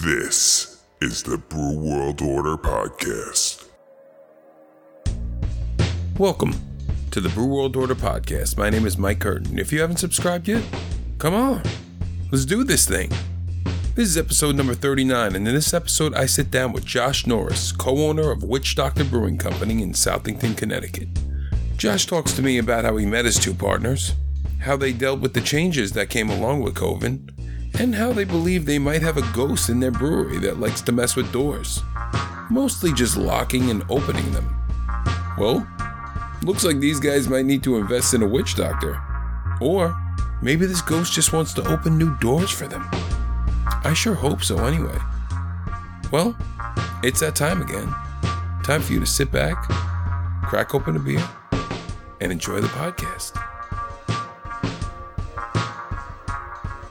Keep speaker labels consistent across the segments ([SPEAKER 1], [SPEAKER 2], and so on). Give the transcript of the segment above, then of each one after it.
[SPEAKER 1] This is the Brew World Order Podcast.
[SPEAKER 2] Welcome to the Brew World Order Podcast. My name is Mike Curtin. If you haven't subscribed yet, come on. Let's do this thing. This is episode number 39, and in this episode, I sit down with Josh Norris, co owner of Witch Doctor Brewing Company in Southington, Connecticut. Josh talks to me about how he met his two partners, how they dealt with the changes that came along with COVID, and how they believe they might have a ghost in their brewery that likes to mess with doors, mostly just locking and opening them. Well, looks like these guys might need to invest in a witch doctor. Or maybe this ghost just wants to open new doors for them. I sure hope so, anyway. Well, it's that time again. Time for you to sit back, crack open a beer, and enjoy the podcast.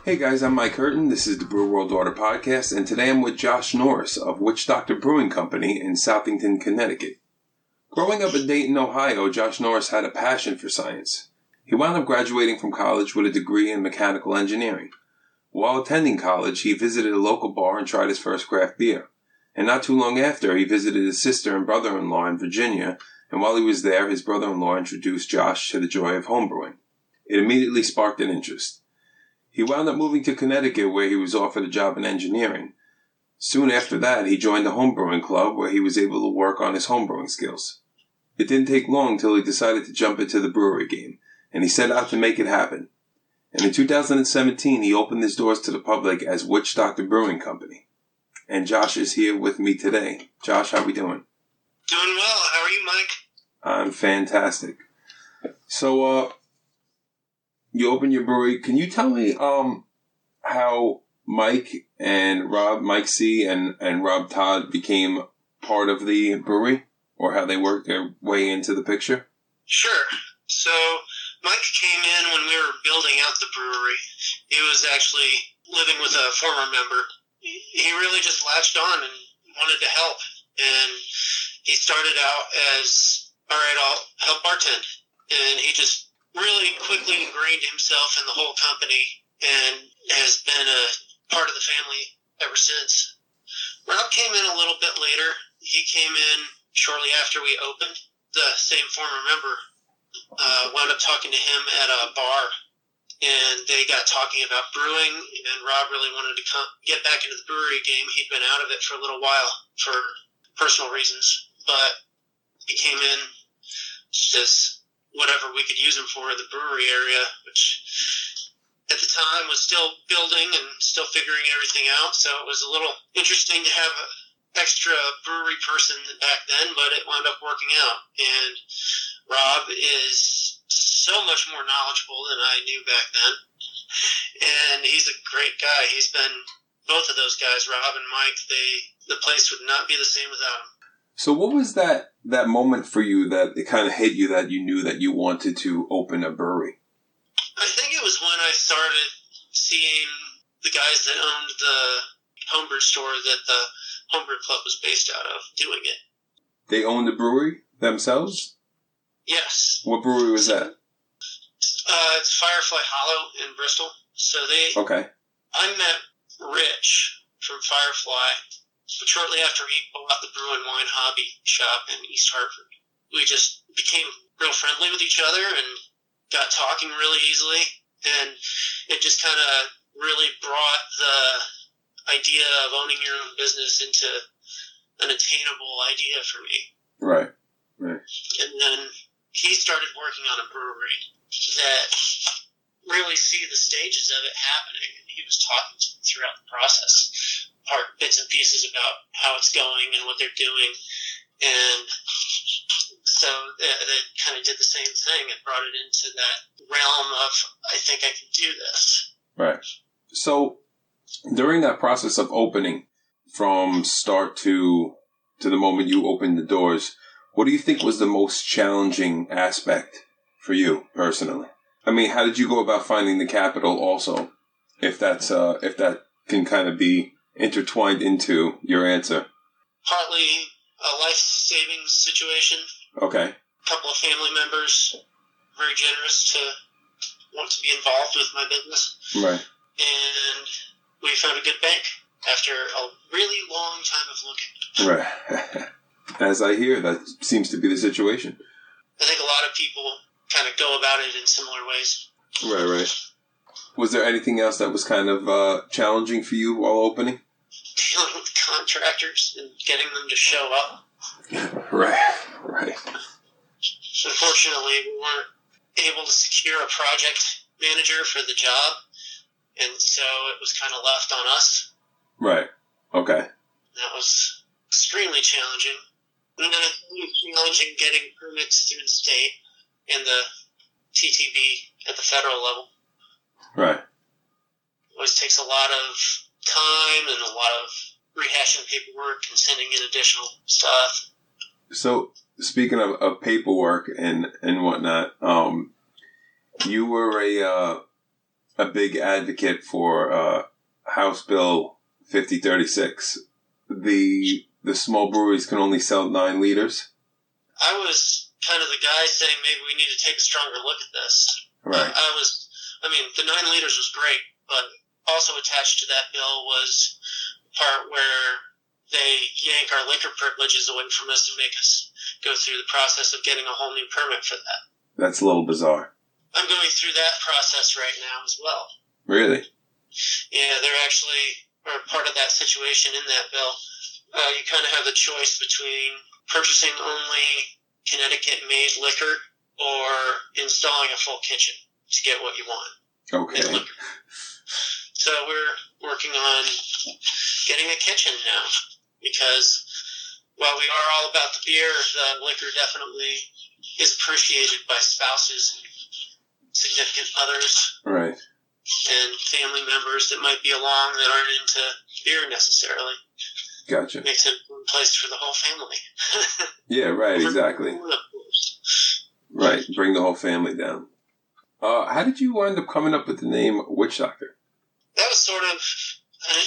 [SPEAKER 2] Hey guys, I'm Mike Curtin. This is the Brew World Order Podcast, and today I'm with Josh Norris of Witch Doctor Brewing Company in Southington, Connecticut. Growing up in Dayton, Ohio, Josh Norris had a passion for science. He wound up graduating from college with a degree in mechanical engineering. While attending college, he visited a local bar and tried his first craft beer. And not too long after, he visited his sister and brother in law in Virginia, and while he was there, his brother in law introduced Josh to the joy of homebrewing. It immediately sparked an interest. He wound up moving to Connecticut where he was offered a job in engineering. Soon after that, he joined the homebrewing club where he was able to work on his homebrewing skills. It didn't take long till he decided to jump into the brewery game, and he set out to make it happen. And in 2017, he opened his doors to the public as Witch Doctor Brewing Company. And Josh is here with me today. Josh, how are we doing?
[SPEAKER 3] Doing well. How are you, Mike?
[SPEAKER 2] I'm fantastic. So, uh, you open your brewery. Can you tell me um how Mike and Rob, Mike C and and Rob Todd became part of the brewery, or how they worked their way into the picture?
[SPEAKER 3] Sure. So Mike came in when we were building out the brewery. He was actually living with a former member. He really just latched on and wanted to help, and he started out as, all right, I'll help bartend, and he just really quickly ingrained himself in the whole company and has been a part of the family ever since. Rob came in a little bit later. He came in shortly after we opened. The same former member uh, wound up talking to him at a bar, and they got talking about brewing. And Rob really wanted to come, get back into the brewery game. He'd been out of it for a little while for personal reasons, but he came in just whatever we could use them for in the brewery area, which at the time was still building and still figuring everything out. So it was a little interesting to have an extra brewery person back then, but it wound up working out. And Rob is so much more knowledgeable than I knew back then. And he's a great guy. He's been both of those guys, Rob and Mike, they the place would not be the same without him.
[SPEAKER 2] So, what was that that moment for you that it kind of hit you that you knew that you wanted to open a brewery?
[SPEAKER 3] I think it was when I started seeing the guys that owned the homebrew store that the homebrew club was based out of doing it.
[SPEAKER 2] They owned the brewery themselves.
[SPEAKER 3] Yes.
[SPEAKER 2] What brewery was that?
[SPEAKER 3] Uh, it's Firefly Hollow in Bristol. So they,
[SPEAKER 2] Okay.
[SPEAKER 3] I met Rich from Firefly shortly after he bought the brew and wine hobby shop in East Hartford. We just became real friendly with each other and got talking really easily, and it just kind of really brought the idea of owning your own business into an attainable idea for me.
[SPEAKER 2] Right. Right.
[SPEAKER 3] And then he started working on a brewery that really see the stages of it happening. And he was talking to me throughout the process, part bits and pieces about how it's going and what they're doing. And so they, they kind of did the same thing and brought it into that realm of, I think I can do this.
[SPEAKER 2] Right. So, during that process of opening, from start to to the moment you opened the doors, what do you think was the most challenging aspect for you personally? I mean, how did you go about finding the capital? Also, if that's uh, if that can kind of be intertwined into your answer.
[SPEAKER 3] Partly a life saving situation.
[SPEAKER 2] Okay.
[SPEAKER 3] A couple of family members very generous to want to be involved with my business.
[SPEAKER 2] Right.
[SPEAKER 3] and we found a good bank. after a really long time of looking.
[SPEAKER 2] Right. As I hear, that seems to be the situation.
[SPEAKER 3] I think a lot of people kind of go about it in similar ways.
[SPEAKER 2] Right, right. Was there anything else that was kind of uh, challenging for you while opening?
[SPEAKER 3] Dealing with contractors and getting them to show up.
[SPEAKER 2] Right, right.
[SPEAKER 3] Unfortunately, we weren't able to secure a project manager for the job, and so it was kind of left on us.
[SPEAKER 2] Right. Okay.
[SPEAKER 3] That was extremely challenging. And then it was challenging getting permits through the state and the TTB at the federal level.
[SPEAKER 2] Right.
[SPEAKER 3] It always takes a lot of time and a lot of rehashing paperwork and sending in additional stuff.
[SPEAKER 2] So speaking of, of paperwork and and whatnot, um, you were a uh, a big advocate for uh, House Bill fifty thirty six. The the small breweries can only sell nine liters.
[SPEAKER 3] I was kind of the guy saying maybe we need to take a stronger look at this.
[SPEAKER 2] Right.
[SPEAKER 3] I was, I mean, the nine liters was great, but also attached to that bill was the part where they yank our liquor privileges away from us and make us go through the process of getting a whole new permit for that.
[SPEAKER 2] That's a little bizarre.
[SPEAKER 3] I'm going through that process right now as well.
[SPEAKER 2] Really?
[SPEAKER 3] Yeah, they're actually are part of that situation in that bill. Uh, you kind of have the choice between purchasing only Connecticut made liquor or installing a full kitchen to get what you want
[SPEAKER 2] Okay.
[SPEAKER 3] So we're working on getting a kitchen now because while we are all about the beer, the liquor definitely is appreciated by spouses, significant others,
[SPEAKER 2] Right.
[SPEAKER 3] and family members that might be along that aren't into beer necessarily.
[SPEAKER 2] Gotcha.
[SPEAKER 3] Makes it a place for the whole family.
[SPEAKER 2] Yeah. Right. Exactly. Right. Bring the whole family down. Uh, how did you wind up coming up with the name Witch Doctor?
[SPEAKER 3] That was sort of an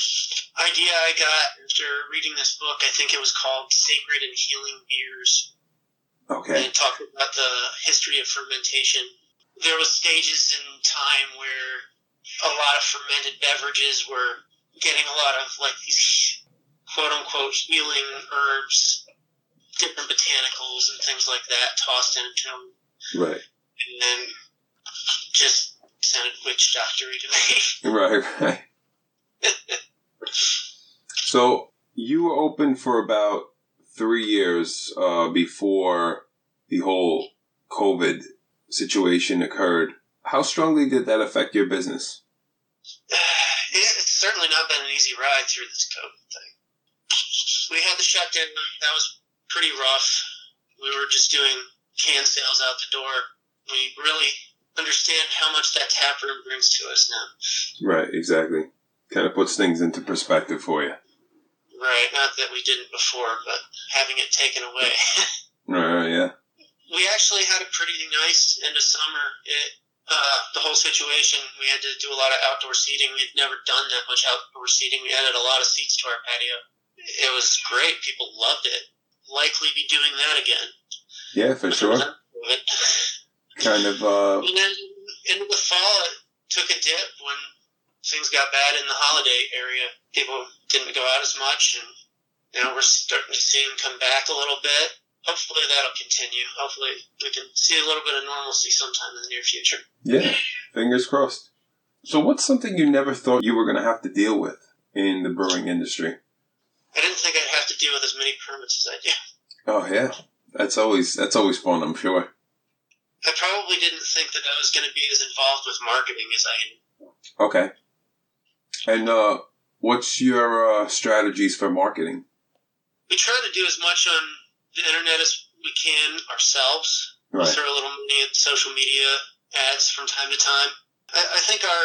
[SPEAKER 3] idea I got after reading this book. I think it was called Sacred and Healing Beers.
[SPEAKER 2] Okay.
[SPEAKER 3] And talked about the history of fermentation. There was stages in time where a lot of fermented beverages were getting a lot of like these quote unquote healing herbs, different botanicals and things like that tossed into them.
[SPEAKER 2] Right.
[SPEAKER 3] And then just sounded witch doctory to me.
[SPEAKER 2] Right. Right. so you were open for about three years uh, before the whole COVID situation occurred. How strongly did that affect your business?
[SPEAKER 3] it's certainly not been an easy ride through this COVID thing. We had the shutdown. That was pretty rough. We were just doing can sales out the door. We really understand how much that tap room brings to us now.
[SPEAKER 2] Right. Exactly. Kind of puts things into perspective for you.
[SPEAKER 3] Right. Not that we didn't before, but having it taken away.
[SPEAKER 2] Right. Yeah.
[SPEAKER 3] we actually had a pretty nice end of summer. It uh, the whole situation. We had to do a lot of outdoor seating. We'd never done that much outdoor seating. We added a lot of seats to our patio. It was great. People loved it. Likely be doing that again.
[SPEAKER 2] Yeah, for sure. Kind of. Uh,
[SPEAKER 3] And then into the fall, it took a dip when things got bad in the holiday area. People didn't go out as much, and now we're starting to see them come back a little bit. Hopefully that'll continue. Hopefully we can see a little bit of normalcy sometime in the near future.
[SPEAKER 2] yeah. Fingers crossed. So, what's something you never thought you were going to have to deal with in the brewing industry?
[SPEAKER 3] I didn't think I'd have to deal with as many permits as I do.
[SPEAKER 2] Oh yeah, that's always that's always fun. I'm sure.
[SPEAKER 3] I probably didn't think that I was going to be as involved with marketing as I am.
[SPEAKER 2] Okay. And uh, what's your uh, strategies for marketing?
[SPEAKER 3] We try to do as much on the internet as we can ourselves. We
[SPEAKER 2] Right.
[SPEAKER 3] throw a little money at social media ads from time to time. I, I think our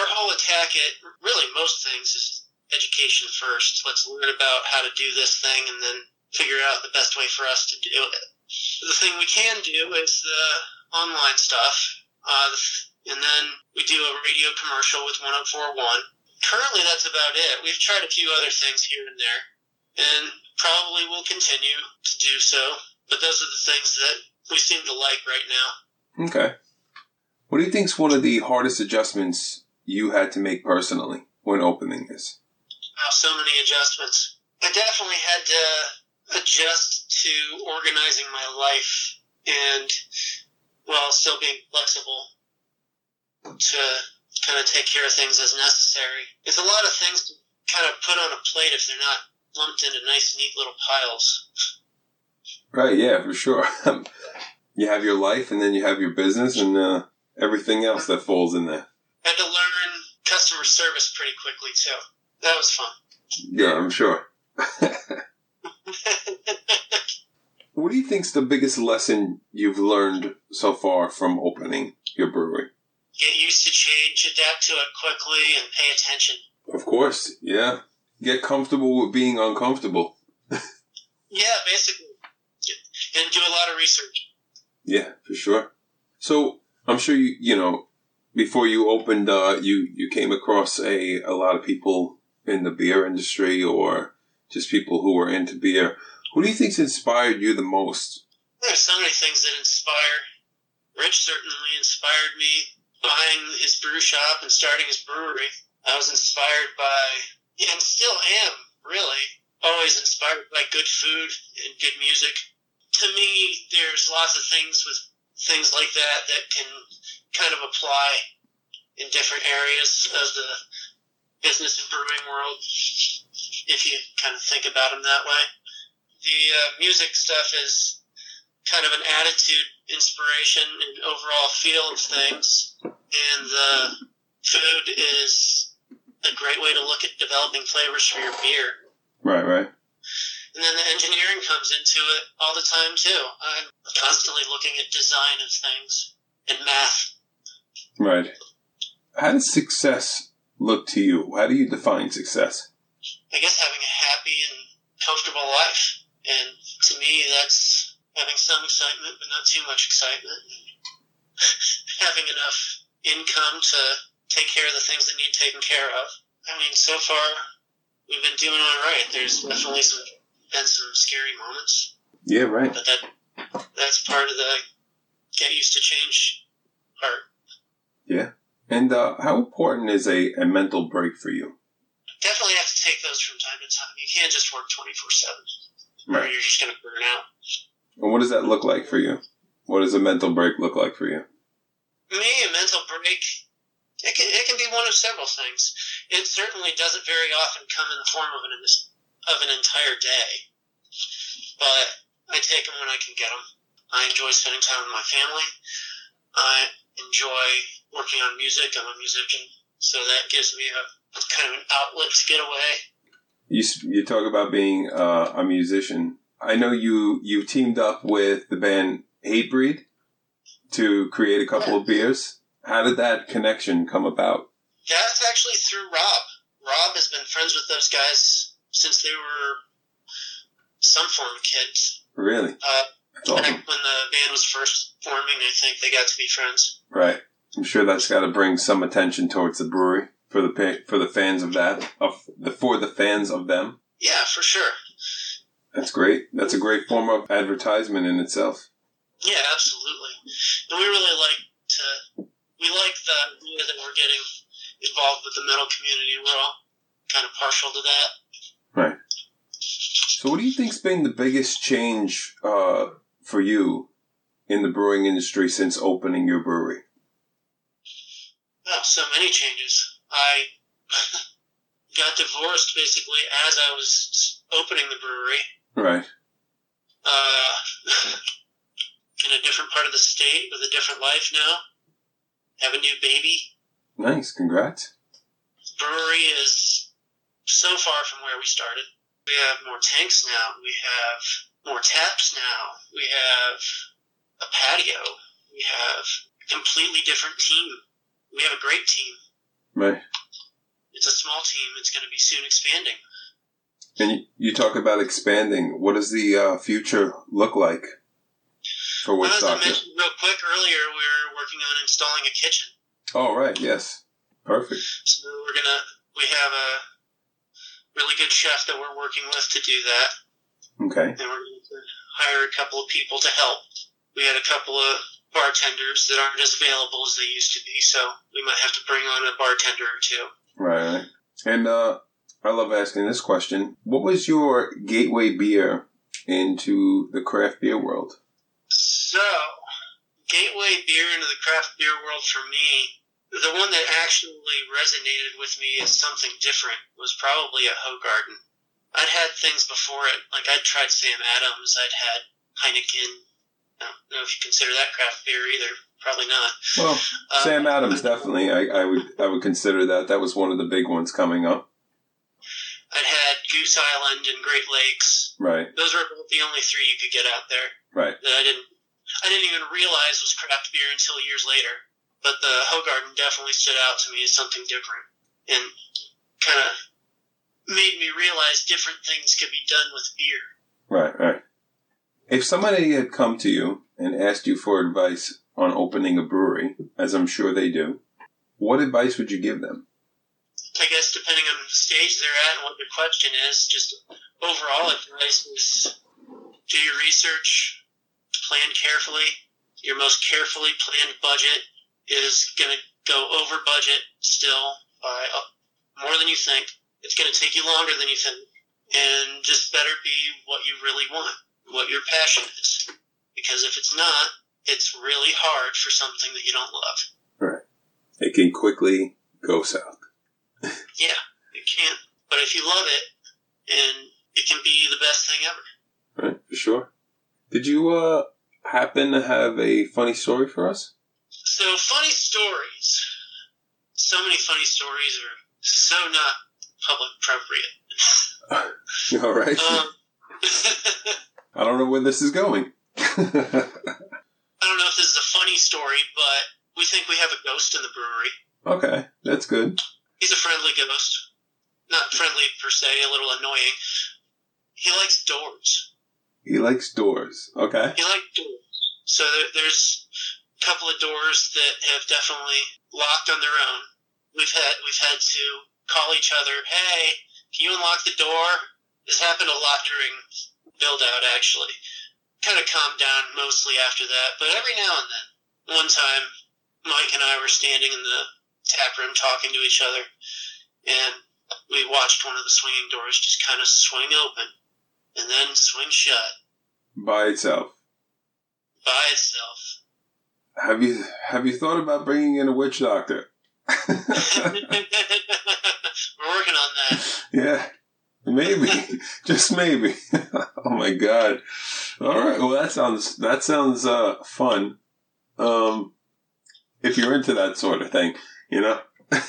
[SPEAKER 3] our whole attack at really most things is education first. Let's learn about how to do this thing and then figure out the best way for us to do it. The thing we can do is the online stuff. Uh, and then we do a radio commercial with 1041. Currently, that's about it. We've tried a few other things here and there, and probably will continue to do so. But those are the things that we seem to like right now.
[SPEAKER 2] Okay. What do you think is one of the hardest adjustments you had to make personally when opening this?
[SPEAKER 3] Wow, so many adjustments. I definitely had to adjust to organizing my life and while still being flexible to kind of take care of things as necessary. It's a lot of things to kind of put on a plate if they're not lumped into nice, neat little piles.
[SPEAKER 2] Right, yeah, for sure. you have your life and then you have your business and uh, everything else that falls in there.
[SPEAKER 3] Had to learn customer service pretty quickly too. That was fun.
[SPEAKER 2] Yeah, I'm sure. what do you think's the biggest lesson you've learned so far from opening your brewery?
[SPEAKER 3] Get used to change, adapt to it quickly, and pay attention.
[SPEAKER 2] Of course, yeah. Get comfortable with being uncomfortable.
[SPEAKER 3] Yeah, basically. And do a lot of research.
[SPEAKER 2] Yeah, for sure. So I'm sure you you know before you opened, uh, you you came across a a lot of people in the beer industry or just people who were into beer. Who do you think's inspired you the most?
[SPEAKER 3] There's so many things that inspire. Rich certainly inspired me buying his brew shop and starting his brewery. I was inspired by, and still am, really, always inspired by good food and good music. To me, there's lots of things with things like that that can kind of apply in different areas of the business and brewing world, if you kind of think about them that way. The uh, music stuff is kind of an attitude, inspiration, and overall feel of things. And the food is a great way to look at developing flavors for your beer.
[SPEAKER 2] Right, right.
[SPEAKER 3] And then the engineering comes into it all the time too. I'm constantly looking at design of things and math.
[SPEAKER 2] Right. How does success look to you? How do you define success?
[SPEAKER 3] I guess having a happy and comfortable life. And to me, that's having some excitement, but not too much excitement. having enough income to take care of the things that need taken care of. I mean, so far, we've been doing all right. There's definitely some been some scary moments,
[SPEAKER 2] Yeah, right.
[SPEAKER 3] but that that's part of the get used to change part. Yeah.
[SPEAKER 2] And uh, how important is a, a mental break for you?
[SPEAKER 3] Definitely have to take those from time to time. You can't just work twenty four seven, or you're just going to burn out.
[SPEAKER 2] And what does that look like for you? What does a mental break look like for you?
[SPEAKER 3] me, a mental break, it can, it can be one of several things. It certainly doesn't very often come in the form of an of an entire day, but I take them when I can get them. I enjoy spending time with my family. I enjoy working on music. I'm a musician, so that gives me a kind of an outlet to get away.
[SPEAKER 2] You you talk about being uh, a musician. I know you you teamed up with the band Hatebreed to create a couple of beers. How did that connection come about?
[SPEAKER 3] That's actually through Rob. Rob has been friends with those guys since they were some form of kids.
[SPEAKER 2] Really?
[SPEAKER 3] Uh,
[SPEAKER 2] awesome.
[SPEAKER 3] Back when the band was first forming, I think they got to be friends.
[SPEAKER 2] Right. I'm sure that's got to bring some attention towards the brewery for the pa- for the fans of that of the for the fans of them.
[SPEAKER 3] Yeah, for sure.
[SPEAKER 2] That's great. That's a great form of advertisement in itself.
[SPEAKER 3] Yeah, absolutely. And we really like to, we like the idea that we're getting involved with the metal community. We're all kind of partial to that.
[SPEAKER 2] Right. So, what do you think's been the biggest change uh, for you in the brewing industry since opening your brewery?
[SPEAKER 3] Oh, so many changes. I got divorced basically as I was opening the brewery.
[SPEAKER 2] Right.
[SPEAKER 3] Uh, in a different part of the state with a different life now. Have a new baby.
[SPEAKER 2] Nice. Congrats.
[SPEAKER 3] brewery is so far from where we started. We have more tanks now. We have more taps now. We have a patio. We have a completely different team. We have a great team.
[SPEAKER 2] Right.
[SPEAKER 3] It's a small team. It's going to be soon expanding.
[SPEAKER 2] And you, you talk about expanding. What does the uh, future look like for
[SPEAKER 3] Well,
[SPEAKER 2] Witch
[SPEAKER 3] as I mentioned real quick earlier, we're working on installing a kitchen.
[SPEAKER 2] Oh, right. Yes. Perfect.
[SPEAKER 3] So we're gonna we have a really good chef that we're working with to do that.
[SPEAKER 2] Okay.
[SPEAKER 3] and we're going to hire a couple of people to help. We had a couple of bartenders that aren't as available as they used to be, so we might have to bring on a bartender or two.
[SPEAKER 2] Right. And uh, I love asking this question. What was your gateway beer into the craft beer world?
[SPEAKER 3] So, gateway beer into the craft beer world for me, the one that actually resonated with me as something different was probably a Hoegaarden. I'd had things before it, like I'd tried Sam Adams, I'd had Heineken. I don't know if you consider that craft beer either. Probably not.
[SPEAKER 2] Well,
[SPEAKER 3] Um,
[SPEAKER 2] Sam Adams definitely. I, I would I would consider that. That was one of the big ones coming up.
[SPEAKER 3] I'd had Goose Island and Great Lakes.
[SPEAKER 2] Right,
[SPEAKER 3] Those were the only three you could get out there.
[SPEAKER 2] right.
[SPEAKER 3] that I didn't I didn't even realize was craft beer until years later. But the Hoegaarden definitely stood out to me as something different and kind of made me realize different things could be done with beer.
[SPEAKER 2] Right, right. If somebody had come to you and asked you for advice on opening a brewery, as I'm sure they do, what advice would you give them?
[SPEAKER 3] I guess depending on the stage they're at and what the question is, just overall advice is do your research, plan carefully. Your most carefully planned budget is going to go over budget still by uh, more than you think. It's going to take you longer than you think. And just better be what you really want, what your passion is. Because if it's not, it's really hard for something that you don't love. Right.
[SPEAKER 2] It can quickly go south.
[SPEAKER 3] Yeah, it can't. But if you love it, and it can be the best thing ever.
[SPEAKER 2] Right, for sure. Did you uh happen to have a funny story for us?
[SPEAKER 3] So funny stories. So many funny stories are so not public appropriate.
[SPEAKER 2] All right.
[SPEAKER 3] Um,
[SPEAKER 2] I don't know where this is going.
[SPEAKER 3] I don't know if this is a funny story, but we think we have a ghost in the brewery.
[SPEAKER 2] okay, that's good.
[SPEAKER 3] He's a friendly ghost. Not friendly per se, a little annoying. He likes doors.
[SPEAKER 2] He likes doors. Okay.
[SPEAKER 3] He likes doors. So there, there's a couple of doors that have definitely locked on their own. We've had we've had to call each other, hey, can you unlock the door? This happened a lot during build out actually. Kind of calmed down mostly after that, but every now and then. One time, Mike and I were standing in the tap room talking to each other, and we watched one of the swinging doors just kind of swing open and then swing shut
[SPEAKER 2] By itself.
[SPEAKER 3] by itself.
[SPEAKER 2] Have you have you thought about bringing in a witch doctor?
[SPEAKER 3] We're working on that.
[SPEAKER 2] yeah, maybe, just maybe. oh my god! All right, well that sounds that sounds uh, fun. Um, if you're into that sort of thing, you know.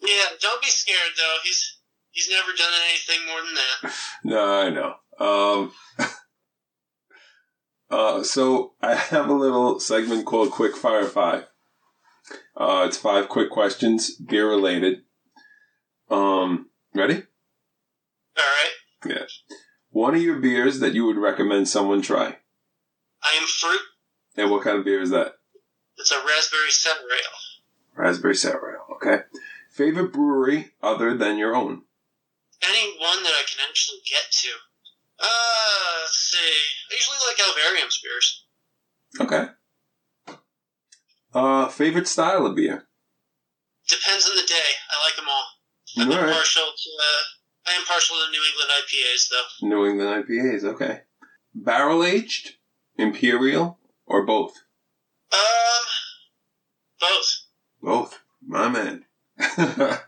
[SPEAKER 3] Yeah, don't be scared though. He's he's never done anything more than that.
[SPEAKER 2] No, I know. Um, uh, so I have a little segment called Quick Fire Five. Uh, it's five quick questions, beer related. Um, ready?
[SPEAKER 3] All right. Yeah.
[SPEAKER 2] One of your beers that you would recommend someone try.
[SPEAKER 3] I am fruit.
[SPEAKER 2] And what kind of beer is that?
[SPEAKER 3] It's a raspberry sour ale.
[SPEAKER 2] Raspberry sour ale. Okay. Favorite brewery other than your own?
[SPEAKER 3] Any one that I can actually get to. Uh, let's see. I usually like Alvarium's beers.
[SPEAKER 2] Okay. Uh, favorite style of beer?
[SPEAKER 3] Depends on the day. I like them all. I'm
[SPEAKER 2] All right.
[SPEAKER 3] partial to. Uh, I am partial to New England IPAs though.
[SPEAKER 2] New England IPAs. Okay. Barrel aged, imperial, or both?
[SPEAKER 3] Um, both.
[SPEAKER 2] Both. My man.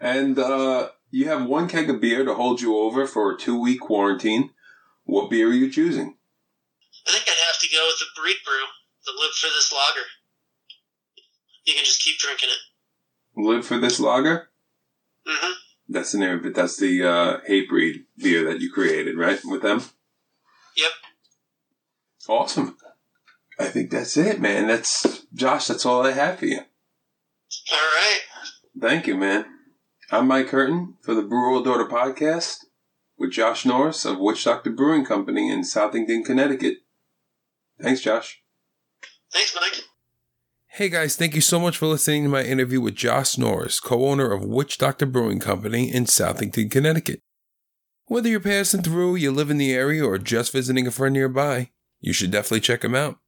[SPEAKER 2] and uh, you have one keg of beer to hold you over for a two week quarantine. What beer are you choosing?
[SPEAKER 3] I think I'd have to go with the Breed Brew, the Live for This Lager. You can just keep drinking it.
[SPEAKER 2] Live for this lager?
[SPEAKER 3] hmm
[SPEAKER 2] That's the name of it. That's the uh, Hatebreed beer that you created, right? With them?
[SPEAKER 3] Yep.
[SPEAKER 2] Awesome. I think that's it, man. That's Josh. That's all I have for you.
[SPEAKER 3] All right.
[SPEAKER 2] Thank you, man. I'm Mike Curtin for the Brew World Order podcast with Josh Norris of Witch Doctor Brewing Company in Southington, Connecticut. Thanks, Josh.
[SPEAKER 3] Thanks, Mike.
[SPEAKER 4] Hey guys, thank you so much for listening to my interview with Josh Norris, co owner of Witch Doctor Brewing Company in Southington, Connecticut. Whether you're passing through, you live in the area, or just visiting a friend nearby, you should definitely check them out.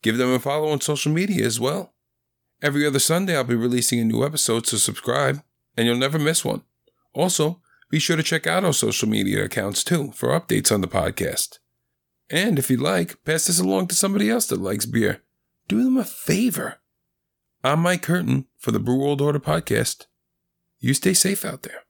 [SPEAKER 4] Give them a follow on social media as well. Every other Sunday, I'll be releasing a new episode, so subscribe and you'll never miss one. Also,
[SPEAKER 2] be sure to check out our social media accounts too for updates on the podcast. And if you'd like, pass this along to somebody else that likes beer. Do them a favor. I'm Mike Curtin for the Brew World Order podcast. You stay safe out there.